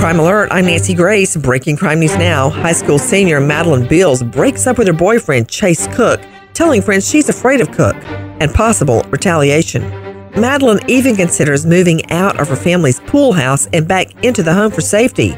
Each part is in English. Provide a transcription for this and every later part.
Crime Alert, I'm Nancy Grace. Breaking crime news now. High school senior Madeline Bills breaks up with her boyfriend, Chase Cook, telling friends she's afraid of Cook and possible retaliation. Madeline even considers moving out of her family's pool house and back into the home for safety.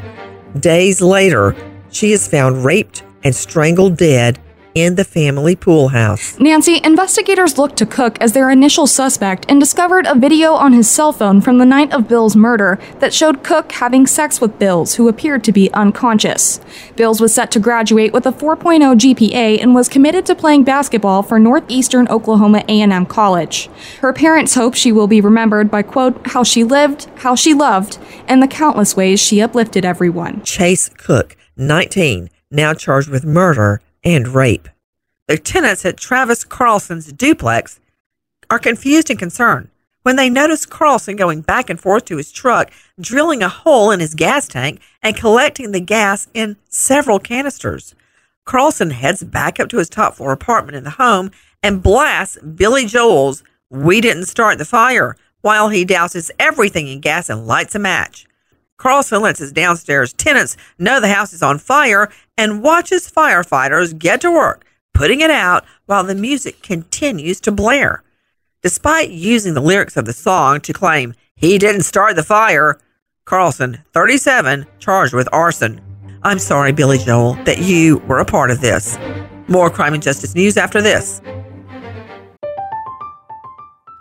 Days later, she is found raped and strangled dead in the family pool house. Nancy, investigators looked to Cook as their initial suspect and discovered a video on his cell phone from the night of Bills' murder that showed Cook having sex with Bills, who appeared to be unconscious. Bills was set to graduate with a 4.0 GPA and was committed to playing basketball for Northeastern Oklahoma A&M College. Her parents hope she will be remembered by quote how she lived, how she loved, and the countless ways she uplifted everyone. Chase Cook, 19, now charged with murder and rape. The tenants at Travis Carlson's duplex are confused and concerned when they notice Carlson going back and forth to his truck, drilling a hole in his gas tank and collecting the gas in several canisters. Carlson heads back up to his top floor apartment in the home and blasts Billy Joel's We Didn't Start the Fire while he douses everything in gas and lights a match. Carlson lets his downstairs tenants know the house is on fire and watches firefighters get to work putting it out while the music continues to blare. Despite using the lyrics of the song to claim he didn't start the fire, Carlson, 37, charged with arson. I'm sorry, Billy Joel, that you were a part of this. More crime and justice news after this.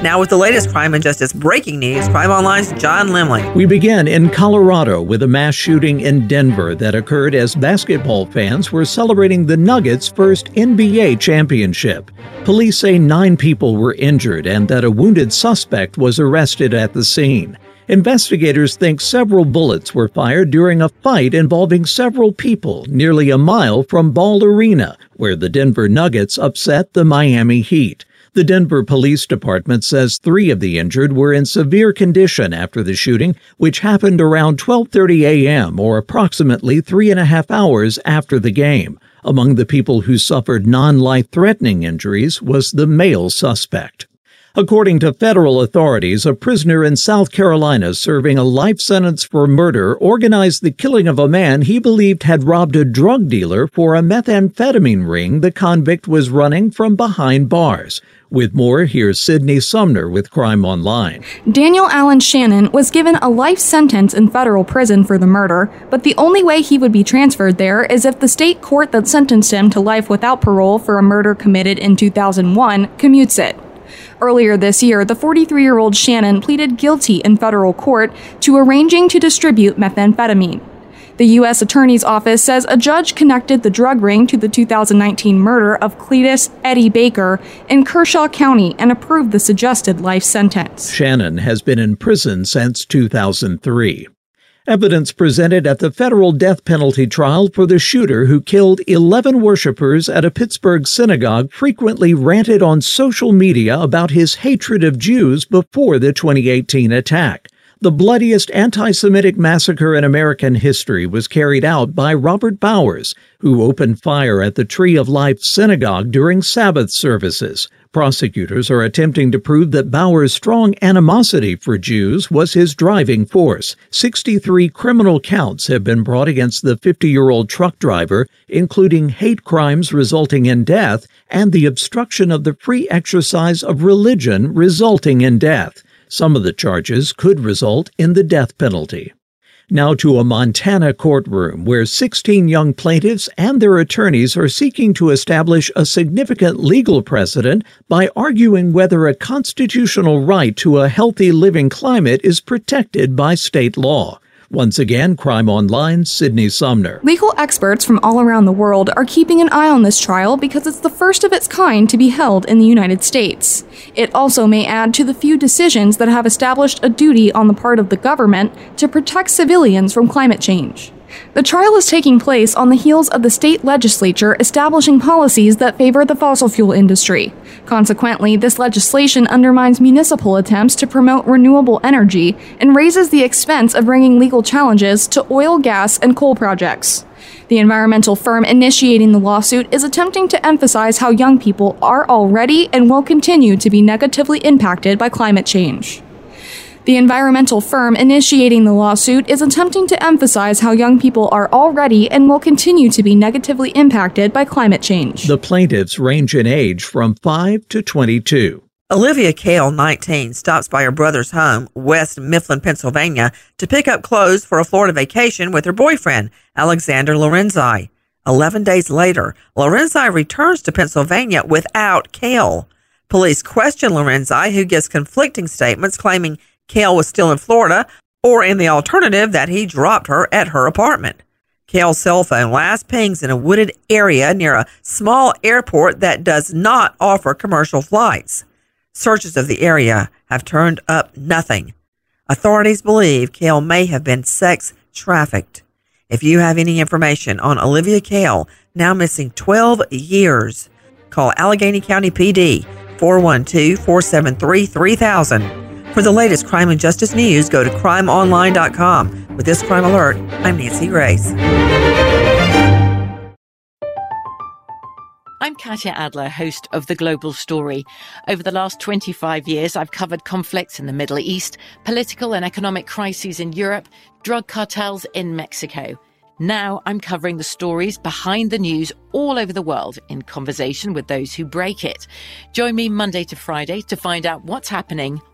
Now, with the latest crime and justice breaking news, Crime Online's John Limley. We begin in Colorado with a mass shooting in Denver that occurred as basketball fans were celebrating the Nuggets' first NBA championship. Police say nine people were injured and that a wounded suspect was arrested at the scene. Investigators think several bullets were fired during a fight involving several people nearly a mile from Ball Arena, where the Denver Nuggets upset the Miami Heat. The Denver Police Department says three of the injured were in severe condition after the shooting, which happened around 12:30 a.m. or approximately three and a half hours after the game. Among the people who suffered non-life-threatening injuries was the male suspect. According to federal authorities, a prisoner in South Carolina serving a life sentence for murder organized the killing of a man he believed had robbed a drug dealer for a methamphetamine ring the convict was running from behind bars. With more, here's Sydney Sumner with Crime Online. Daniel Allen Shannon was given a life sentence in federal prison for the murder, but the only way he would be transferred there is if the state court that sentenced him to life without parole for a murder committed in 2001 commutes it. Earlier this year, the 43 year old Shannon pleaded guilty in federal court to arranging to distribute methamphetamine. The U.S. Attorney's Office says a judge connected the drug ring to the 2019 murder of Cletus Eddie Baker in Kershaw County and approved the suggested life sentence. Shannon has been in prison since 2003. Evidence presented at the federal death penalty trial for the shooter who killed 11 worshippers at a Pittsburgh synagogue frequently ranted on social media about his hatred of Jews before the 2018 attack. The bloodiest anti Semitic massacre in American history was carried out by Robert Bowers, who opened fire at the Tree of Life synagogue during Sabbath services. Prosecutors are attempting to prove that Bowers' strong animosity for Jews was his driving force. 63 criminal counts have been brought against the 50 year old truck driver, including hate crimes resulting in death and the obstruction of the free exercise of religion resulting in death. Some of the charges could result in the death penalty. Now to a Montana courtroom where 16 young plaintiffs and their attorneys are seeking to establish a significant legal precedent by arguing whether a constitutional right to a healthy living climate is protected by state law. Once again, Crime Online, Sydney Sumner. Legal experts from all around the world are keeping an eye on this trial because it's the first of its kind to be held in the United States. It also may add to the few decisions that have established a duty on the part of the government to protect civilians from climate change. The trial is taking place on the heels of the state legislature establishing policies that favor the fossil fuel industry. Consequently, this legislation undermines municipal attempts to promote renewable energy and raises the expense of bringing legal challenges to oil, gas, and coal projects. The environmental firm initiating the lawsuit is attempting to emphasize how young people are already and will continue to be negatively impacted by climate change. The environmental firm initiating the lawsuit is attempting to emphasize how young people are already and will continue to be negatively impacted by climate change. The plaintiffs range in age from 5 to 22. Olivia Kale, 19, stops by her brother's home, West Mifflin, Pennsylvania, to pick up clothes for a Florida vacation with her boyfriend, Alexander Lorenzi. Eleven days later, Lorenzi returns to Pennsylvania without Kale. Police question Lorenzi, who gives conflicting statements claiming Kale was still in Florida, or in the alternative that he dropped her at her apartment. Kale's cell phone last pings in a wooded area near a small airport that does not offer commercial flights. Searches of the area have turned up nothing. Authorities believe Kale may have been sex trafficked. If you have any information on Olivia Kale, now missing 12 years, call Allegheny County PD 412 473 3000 for the latest crime and justice news, go to crimeonline.com. With this crime alert, I'm Nancy Grace. I'm Katya Adler, host of The Global Story. Over the last 25 years, I've covered conflicts in the Middle East, political and economic crises in Europe, drug cartels in Mexico. Now I'm covering the stories behind the news all over the world in conversation with those who break it. Join me Monday to Friday to find out what's happening,